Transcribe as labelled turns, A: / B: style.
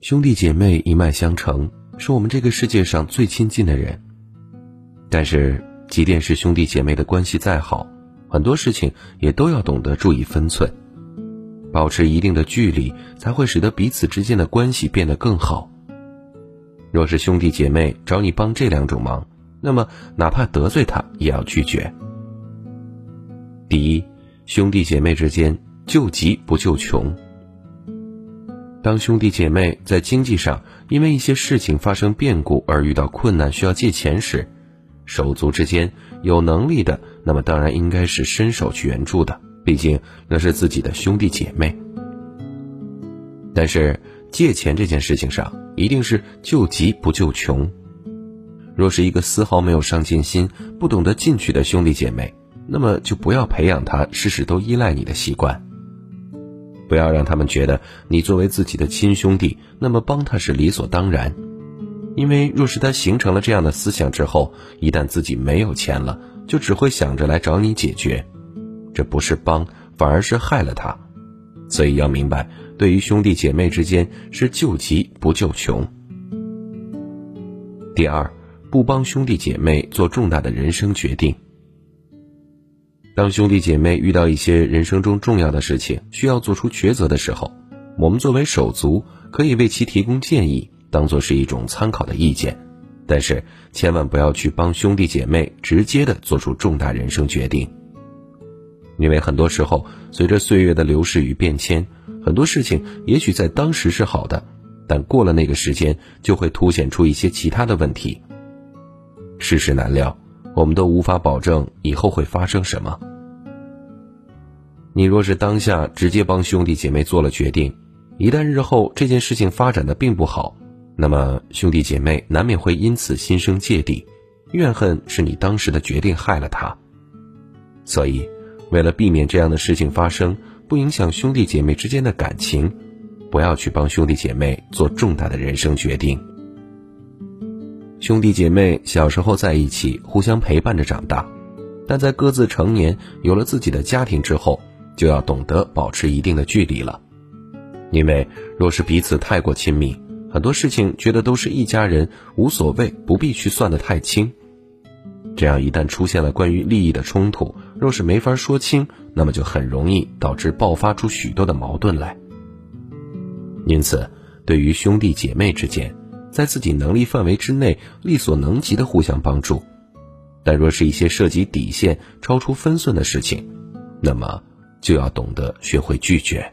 A: 兄弟姐妹一脉相承，是我们这个世界上最亲近的人。但是，即便是兄弟姐妹的关系再好，很多事情也都要懂得注意分寸，保持一定的距离，才会使得彼此之间的关系变得更好。若是兄弟姐妹找你帮这两种忙，那么哪怕得罪他，也要拒绝。第一，兄弟姐妹之间救急不救穷。当兄弟姐妹在经济上因为一些事情发生变故而遇到困难需要借钱时，手足之间有能力的，那么当然应该是伸手去援助的，毕竟那是自己的兄弟姐妹。但是借钱这件事情上，一定是救急不救穷。若是一个丝毫没有上进心、不懂得进取的兄弟姐妹，那么就不要培养他事事都依赖你的习惯。不要让他们觉得你作为自己的亲兄弟，那么帮他是理所当然。因为若是他形成了这样的思想之后，一旦自己没有钱了，就只会想着来找你解决，这不是帮，反而是害了他。所以要明白，对于兄弟姐妹之间是救急不救穷。第二，不帮兄弟姐妹做重大的人生决定。当兄弟姐妹遇到一些人生中重要的事情需要做出抉择的时候，我们作为手足可以为其提供建议，当做是一种参考的意见，但是千万不要去帮兄弟姐妹直接的做出重大人生决定。因为很多时候，随着岁月的流逝与变迁，很多事情也许在当时是好的，但过了那个时间，就会凸显出一些其他的问题。世事难料。我们都无法保证以后会发生什么。你若是当下直接帮兄弟姐妹做了决定，一旦日后这件事情发展的并不好，那么兄弟姐妹难免会因此心生芥蒂，怨恨是你当时的决定害了他。所以，为了避免这样的事情发生，不影响兄弟姐妹之间的感情，不要去帮兄弟姐妹做重大的人生决定。兄弟姐妹小时候在一起，互相陪伴着长大，但在各自成年、有了自己的家庭之后，就要懂得保持一定的距离了。因为若是彼此太过亲密，很多事情觉得都是一家人，无所谓，不必去算得太清。这样一旦出现了关于利益的冲突，若是没法说清，那么就很容易导致爆发出许多的矛盾来。因此，对于兄弟姐妹之间，在自己能力范围之内，力所能及的互相帮助；但若是一些涉及底线、超出分寸的事情，那么就要懂得学会拒绝。